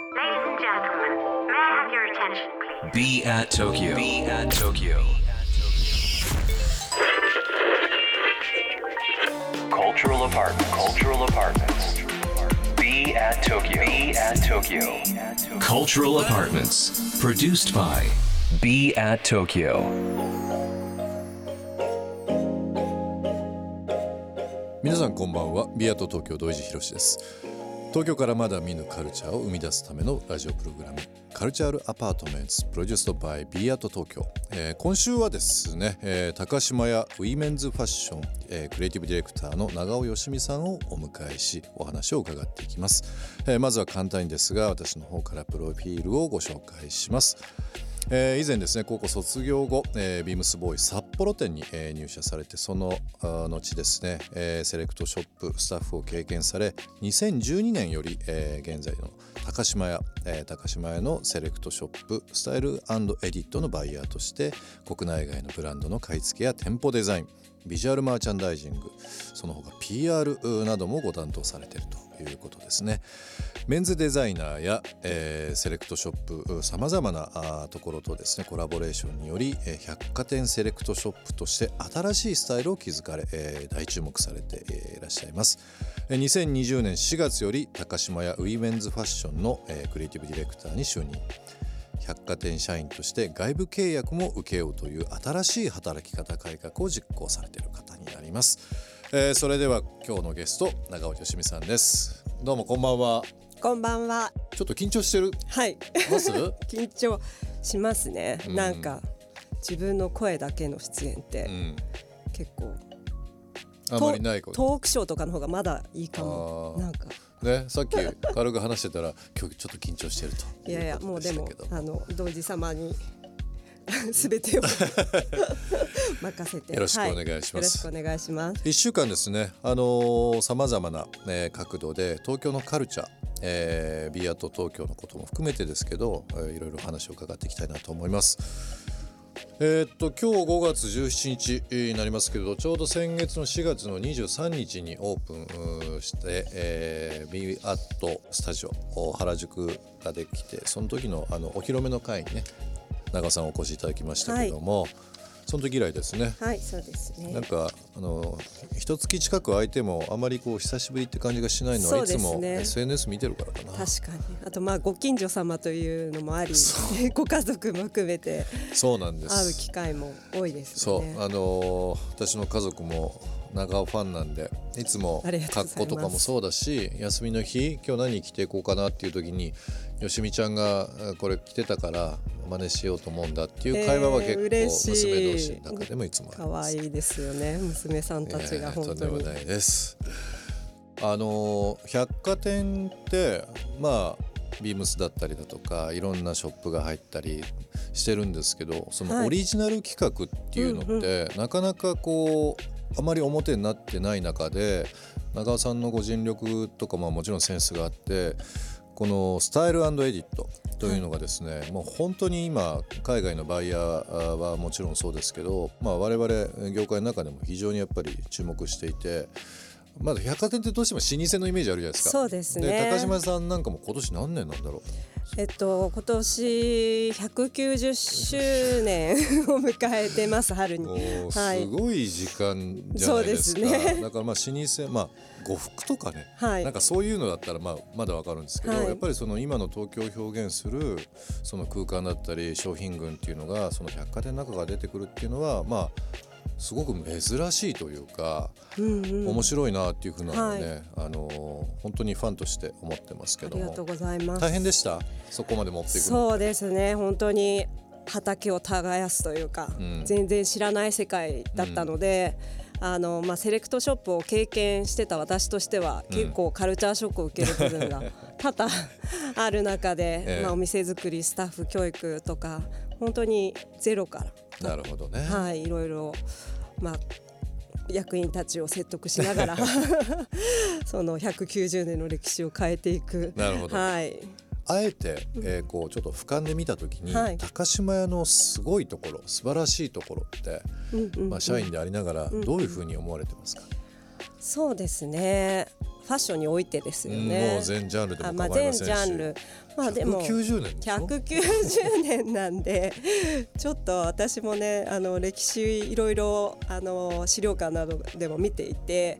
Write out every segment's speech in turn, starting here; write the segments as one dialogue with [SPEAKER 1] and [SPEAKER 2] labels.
[SPEAKER 1] Ladies and gentlemen, may I have your attention, please?
[SPEAKER 2] Be at Tokyo. Be at Tokyo. Cultural apartment. Cultural apartments. Be at Tokyo. Be at Tokyo. Cultural apartments. Produced by Be at Tokyo.
[SPEAKER 3] 皆さんこんばんはビアと東京土井地博です 東京からまだ見ぬカルチャーを生み出すためのラジオプログラムカルチャールアパートメントプロデュースドバイビーアと東京、えー今週はですね、えー高島屋ウィメンズファッション、えークリエイティブディレクターの長尾よしみさんをお迎えしお話を伺っていきます、えーまずは簡単にですが私の方からプロフィールをご紹介します。えー以前ですね高校卒業後、えービームスボーイ札幌店に、えー入社されてその後ですね、えーセレクトショップスタッフを経験され2012年より、えー現在の高島屋、えー高島屋のセレクトショップスタイルエディットのバイヤーとして国内外のブランドの買い付けや店舗デザインビジュアルマーチャンダイジングその他 PR などもご担当されていると。いうことですね。メンズデザイナーや、えーセレクトショップさまざまなところとですねコラボレーションにより、えー百貨店セレクトショップとして新しいスタイルを築かれ、えー大注目されて、えーいらっしゃいます。2020年4月より高島屋ウィメンズファッションの、えークリエイティブディレクターに就任。百貨店社員として外部契約も受けようという新しい働き方改革を実行されている方になります、えーそれでは今日のゲスト長尾よしみさんです。どうもこんばんは。
[SPEAKER 4] こんばんは。
[SPEAKER 3] ちょっと緊張してる？
[SPEAKER 4] はい。
[SPEAKER 3] ます？
[SPEAKER 4] 緊張しますね。
[SPEAKER 3] うん。
[SPEAKER 4] なんか自分の声だけの出演って
[SPEAKER 3] うん。
[SPEAKER 4] 結構、
[SPEAKER 3] あまりないこと
[SPEAKER 4] トークショーとかの方がまだいいかも。なんか。
[SPEAKER 3] ねさっき軽く話してたら今日ちょっと緊張してると
[SPEAKER 4] いやいや
[SPEAKER 3] う
[SPEAKER 4] もうでもあの同時様に すべてを。任せて。
[SPEAKER 3] よろしくお願いします。
[SPEAKER 4] はよろしくお願いします。
[SPEAKER 3] 1週間ですね。あのさまざまな、えー角度で東京のカルチャー、えービアと東京のことも含めてですけど、えーいろいろ話を伺っていきたいなと思います。えーっと今日5月17日になりますけれどちょうど先月の4月の23日にオープンして、えー、ビアットスタジオ原宿ができてその時のあのお披露目の会にね長尾さんお越しいただきましたけども、その時以来ですね
[SPEAKER 4] はいそうですね。
[SPEAKER 3] なんかあの一月近く空いてもあまりこう久しぶりって感じがしないのはいつも SNS 見てるからかな。
[SPEAKER 4] 確かにあとまあご近所様というのもあり ご家族も含めて
[SPEAKER 3] そうなんで
[SPEAKER 4] 会う
[SPEAKER 3] す。
[SPEAKER 4] 機会も多いです
[SPEAKER 3] そう。あの私の家族も長尾ファンなんでいつも格好とかもそうだし休みの日今日何着ていこうかなっていう時によしみちゃんがあこれ着てたから真似しようと思うんだっていう会話は
[SPEAKER 4] えー
[SPEAKER 3] 結構娘同士の中でもいつも
[SPEAKER 4] 可
[SPEAKER 3] ます。
[SPEAKER 4] 愛いですよね。娘さんたちが
[SPEAKER 3] えー
[SPEAKER 4] 本当に。
[SPEAKER 3] とんでもないです。あの百貨店ってまあビームスだったりだとかいろんなショップが入ったりしてるんですけどその
[SPEAKER 4] はい。
[SPEAKER 3] オリジナル企画っていうのって、なかなかこうあまり表になってない中で長尾さんのご尽力とかももちろんセンスがあってこのスタイルエディットというのがですね、もう本当に今海外のバイヤーはもちろんそうですけど、まあ、我々業界の中でも非常にやっぱり注目していてまだ百貨店ってどうしても老舗のイメージあるじゃないですか。
[SPEAKER 4] そうですね。
[SPEAKER 3] 高島さんなんかも今年何年なんだろう。
[SPEAKER 4] えっと今年190周年を迎えてます春に。はい。
[SPEAKER 3] すごい時間じゃないですか、
[SPEAKER 4] そうですね。
[SPEAKER 3] だからまあ老舗まあ呉服とかね、
[SPEAKER 4] はい。
[SPEAKER 3] なんかそういうのだったらまあまだわかるんですけど、
[SPEAKER 4] はい。
[SPEAKER 3] やっぱりその今の東京を表現するその空間だったり商品群っていうのがその百貨店の中から出てくるっていうのはまあすごく珍しいというか、
[SPEAKER 4] うんうん。
[SPEAKER 3] 面白いなっていうふうなのね、
[SPEAKER 4] はい。
[SPEAKER 3] あの本当にファンとして思ってますけども。
[SPEAKER 4] ありがとうございます。
[SPEAKER 3] 大変でした？そこまで持っていくの。
[SPEAKER 4] そうですね。本当に畑を耕すというか、
[SPEAKER 3] うん。
[SPEAKER 4] 全然知らない世界だったので、あのまあ、セレクトショップを経験してた私としては、
[SPEAKER 3] うん。
[SPEAKER 4] 結構カルチャーショックを受ける部分が 多々ある中で、
[SPEAKER 3] ええ。
[SPEAKER 4] まあ、お店作りスタッフ教育とか本当にゼロから
[SPEAKER 3] なるほどね、
[SPEAKER 4] はい、いろいろ、まあ、役員たちを説得しながら その190年の歴史を変えていく。
[SPEAKER 3] なるほど。
[SPEAKER 4] はい、
[SPEAKER 3] あえて、えーこうちょっと俯瞰で見た時に、
[SPEAKER 4] はい。
[SPEAKER 3] 高島屋のすごいところ素晴らしいところって、
[SPEAKER 4] うんうんうん。
[SPEAKER 3] まあ、社員でありながら
[SPEAKER 4] ん。
[SPEAKER 3] どういうふうに思われてますか、
[SPEAKER 4] そうですねファッションにおいてですよ
[SPEAKER 3] うん
[SPEAKER 4] ね。
[SPEAKER 3] もう全ジャンルでも
[SPEAKER 4] あまあ、全
[SPEAKER 3] 構いませんし、
[SPEAKER 4] ジャンル。まあでも
[SPEAKER 3] 190年でしょ
[SPEAKER 4] ？190年なんでちょっと私もねあの歴史いろいろあの資料館などでも見ていて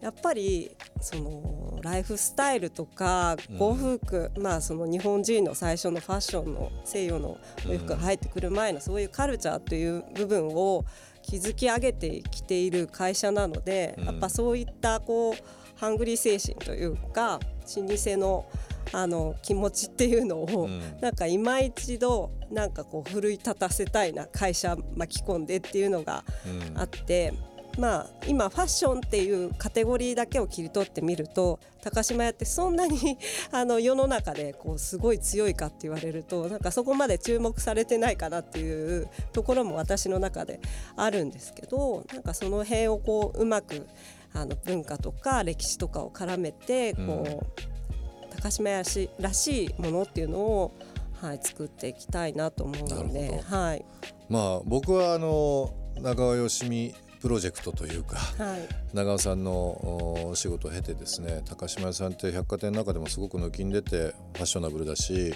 [SPEAKER 4] やっぱりそのライフスタイルとか呉服、まあその日本人の最初のファッションの西洋のお洋服が入ってくる前のそういうカルチャーという部分を築き上げてきている会社なので、
[SPEAKER 3] うん。
[SPEAKER 4] やっぱそういったこうハングリー精神というか老舗のあの気持ちっていうのを、
[SPEAKER 3] うん。
[SPEAKER 4] なんか今一度なんかこう奮い立たせたいな会社巻き込んでっていうのが
[SPEAKER 3] うん。
[SPEAKER 4] あって、まあ今ファッションっていうカテゴリーだけを切り取ってみると高島屋ってそんなに あの世の中でこうすごい強いかって言われるとなんかそこまで注目されてないかなっていうところも私の中であるんですけどなんかその辺をこううまくあの文化とか歴史とかを絡めてこう、高島屋らしらしいものっていうのを、はい、作っていきたいなと思うので、
[SPEAKER 3] ほ
[SPEAKER 4] はい。
[SPEAKER 3] まあ僕はあの長尾よしみプロジェクトというか
[SPEAKER 4] はい。
[SPEAKER 3] 長尾さんのお仕事を経てですね高島屋さんって百貨店の中でもすごく抜きん出てファッショナブルだし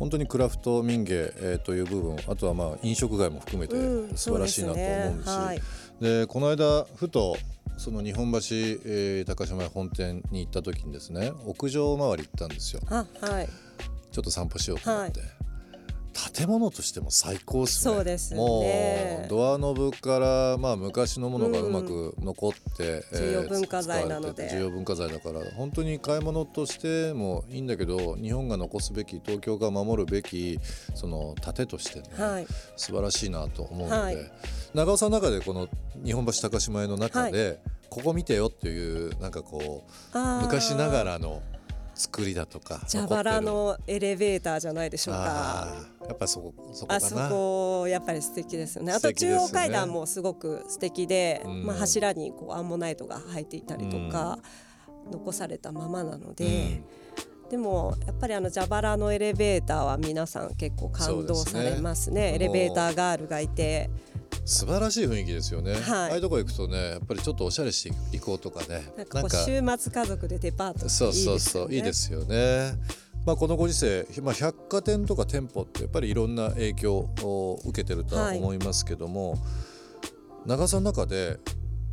[SPEAKER 3] 本当にクラフト民芸、えーという部分あとはまあ飲食街も含めて
[SPEAKER 4] うん
[SPEAKER 3] 素晴らしいなと思うんですし、
[SPEAKER 4] そうですねはい。
[SPEAKER 3] でこの間ふとその日本橋、えー高島屋本店に行った時にですね屋上周り行ったんですよ。
[SPEAKER 4] あはい。
[SPEAKER 3] ちょっと散歩しようと思って、建物としても最高ですね。
[SPEAKER 4] そうですね。
[SPEAKER 3] もうドアノブから、まあ、昔のものがうまく残って、えー
[SPEAKER 4] 重要文化財なので。
[SPEAKER 3] 重要文化財だから本当に買い物としてもいいんだけど日本が残すべき東京が守るべきその盾としてね、
[SPEAKER 4] はい。
[SPEAKER 3] 素晴らしいなと思うので、
[SPEAKER 4] はい。
[SPEAKER 3] 長尾さんの中でこの日本橋高島屋の中で、ここ見てよっていうなんかこう昔ながらの作りだとか
[SPEAKER 4] 蛇腹
[SPEAKER 3] 残
[SPEAKER 4] のエレベーターじゃないでしょうか。
[SPEAKER 3] やっぱそこそこ
[SPEAKER 4] あそこやっぱり素敵ですよね。あと中央階段もすごく素敵で、
[SPEAKER 3] うん。
[SPEAKER 4] まあ柱にこうアンモナイトが入っていたりとか、残されたままなので、でもやっぱりあの蛇腹のエレベーターは皆さん結構感動されますね。
[SPEAKER 3] ね。
[SPEAKER 4] エレベーターガールがいて、
[SPEAKER 3] 素晴らしい雰囲気ですよね、
[SPEAKER 4] はい。
[SPEAKER 3] ああいうとこ行くとねやっぱりちょっとおしゃれしていこうとかね
[SPEAKER 4] なんか週末家族でデパート。
[SPEAKER 3] そうそうそういいですよね。まあこのご時世、まあ、百貨店とか店舗ってやっぱりいろんな影響を受けてるとは思いますけども、長さの中で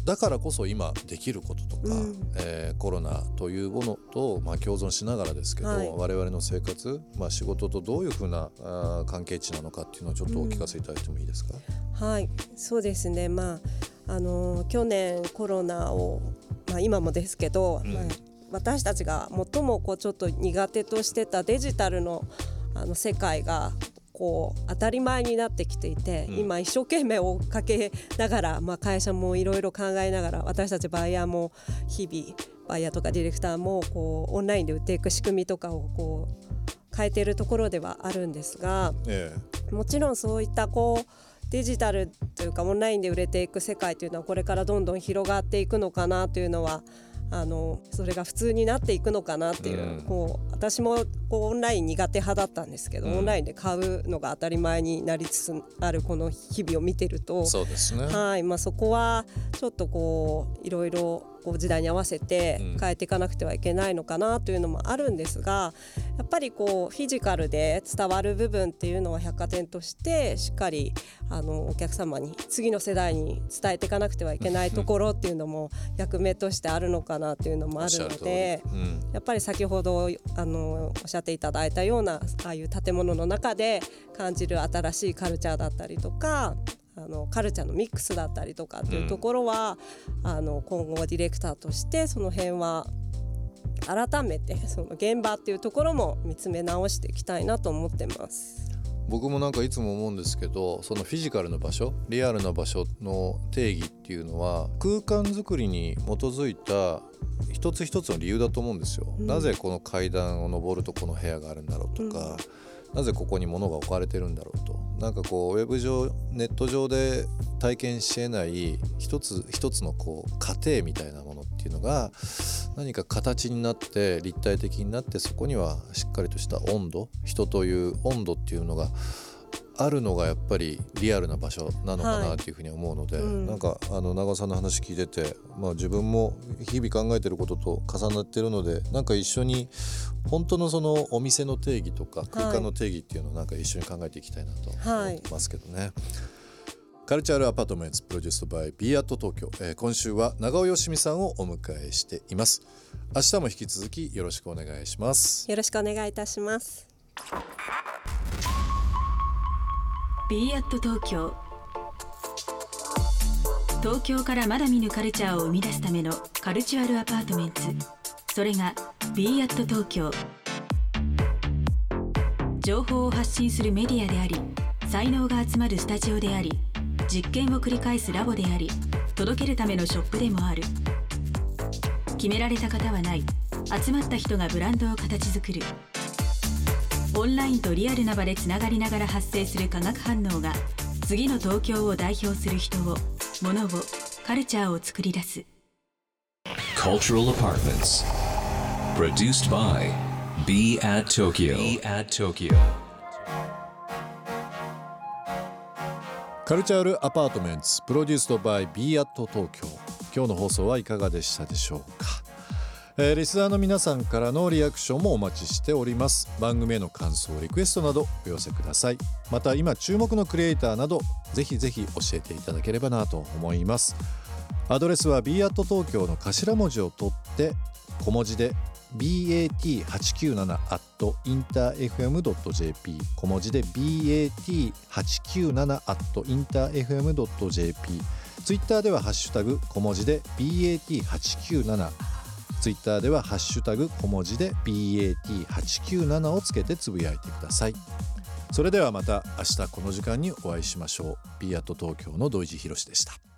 [SPEAKER 3] だからこそ今できることとか、
[SPEAKER 4] うん。
[SPEAKER 3] えーコロナというものと、まあ、共存しながらですけど、
[SPEAKER 4] はい。
[SPEAKER 3] 我々の生活、まあ、仕事とどういうふうなあー関係値なのかっていうのをちょっとお聞かせいただいてもいいですか、
[SPEAKER 4] はい、そうですね。まああの去年コロナをまあ今もですけど、
[SPEAKER 3] うん。
[SPEAKER 4] まあ私たちが最もこうちょっと苦手としてたデジタルのあの世界がこう当たり前になってきていて、
[SPEAKER 3] うん
[SPEAKER 4] 今一生懸命追っかけながら、まあ会社もいろいろ考えながら、私たちバイヤーも日々バイヤーとかディレクターもこうオンラインで売っていく仕組みとかをこう変えているところではあるんですが。
[SPEAKER 3] え
[SPEAKER 4] もちろんそういったこうデジタルというかオンラインで売れていく世界というのはこれからどんどん広がっていくのかなというのはあのそれが普通になっていくのかなっていう,、
[SPEAKER 3] うん
[SPEAKER 4] こう私もこうオンライン苦手派だったんですけど、
[SPEAKER 3] うん
[SPEAKER 4] オンラインで買うのが当たり前になりつつあるこの日々を見てると
[SPEAKER 3] えそうですね。
[SPEAKER 4] はいまあ、そこはちょっとこういろいろこう時代に合わせて
[SPEAKER 3] うん
[SPEAKER 4] 変えていかなくてはいけないのかなというのもあるんですがやっぱりこうフィジカルで伝わる部分っていうのは百貨店としてしっかりあのお客様に次の世代に伝えていかなくてはいけないところっていうのも役目としてあるのかなっていうのもあるので。
[SPEAKER 3] うん
[SPEAKER 4] やっぱり先ほどあのおっしゃっていただいたようなああいう建物の中で感じる新しいカルチャーだったりとかあのカルチャーのミックスだったりとかっていうところは、あの今後ディレクターとしてその辺は改めてその現場っていうところも見つめ直していきたいなと思ってます。
[SPEAKER 3] 僕もなんかいつも思うんですけどそのフィジカルの場所リアルな場所の定義っていうのは空間づくりに基づいた一つ一つの理由だと思うんですよ。
[SPEAKER 4] うん
[SPEAKER 3] なぜこの階段を上るとこの部屋があるんだろうとか、なぜここに物が置かれてるんだろうと。なんかこうウェブ上ネット上で体験しえない一つ一つのこう過程みたいなものっていうのが何か形になって立体的になってそこにはしっかりとした温度人という温度っていうのがあるのがやっぱりリアルな場所なのかなっていうふうに思うので、はい。うん、なんかあの長尾さんの話聞いてて、まあ、自分も日々考えてることと重なってるのでなんか一緒に本当のそのお店の定義とか空間の定義っていうのをなんか一緒に考えていきたいなと思ってますけどね。はい。 Cultural Apartment produced by B@ 東京、えー、今週は長尾よしみさんをお迎えしています。明日も引き続きよろしくお願いします。
[SPEAKER 4] よろしくお願いいたします
[SPEAKER 5] ビーアット東京東京からまだ見ぬカルチャーを生み出すための Cultural Apartment それが b アット東京情報を発信するメディアであり才能が集まるスタジオであり実験を繰り返すラボであり届けるためのショップでもある。決められた方はない。集まった人がブランドを形作る。オンラインとリアルな場でつながりながら発生する化学反応が次の東京を代表する人を物をカルチャーを作り出す。
[SPEAKER 2] Cultural Apartments. Produced by Be at Tokyo, Be at Tokyo.
[SPEAKER 3] カルチャールアパートメンツプロデュースドバイ b アット東京今日の放送はいかがでしたでしょうか、えー、リスナーの皆さんからのリアクションもお待ちしております。番組への感想リクエストなどお寄せください。また今注目のクリエイターなどぜひぜひ教えていただければなと思います。アドレスは b アット東京の頭文字を取って小文字で bat897.interfm.jp 小文字で bat897.interfm.jp ツイッターではハッシュタグ小文字で bat897 ツイッターではハッシュタグ小文字で bat897 をつけてつぶやいてください。それではまた明日この時間にお会いしましょう。b アット東京の土井地博でした。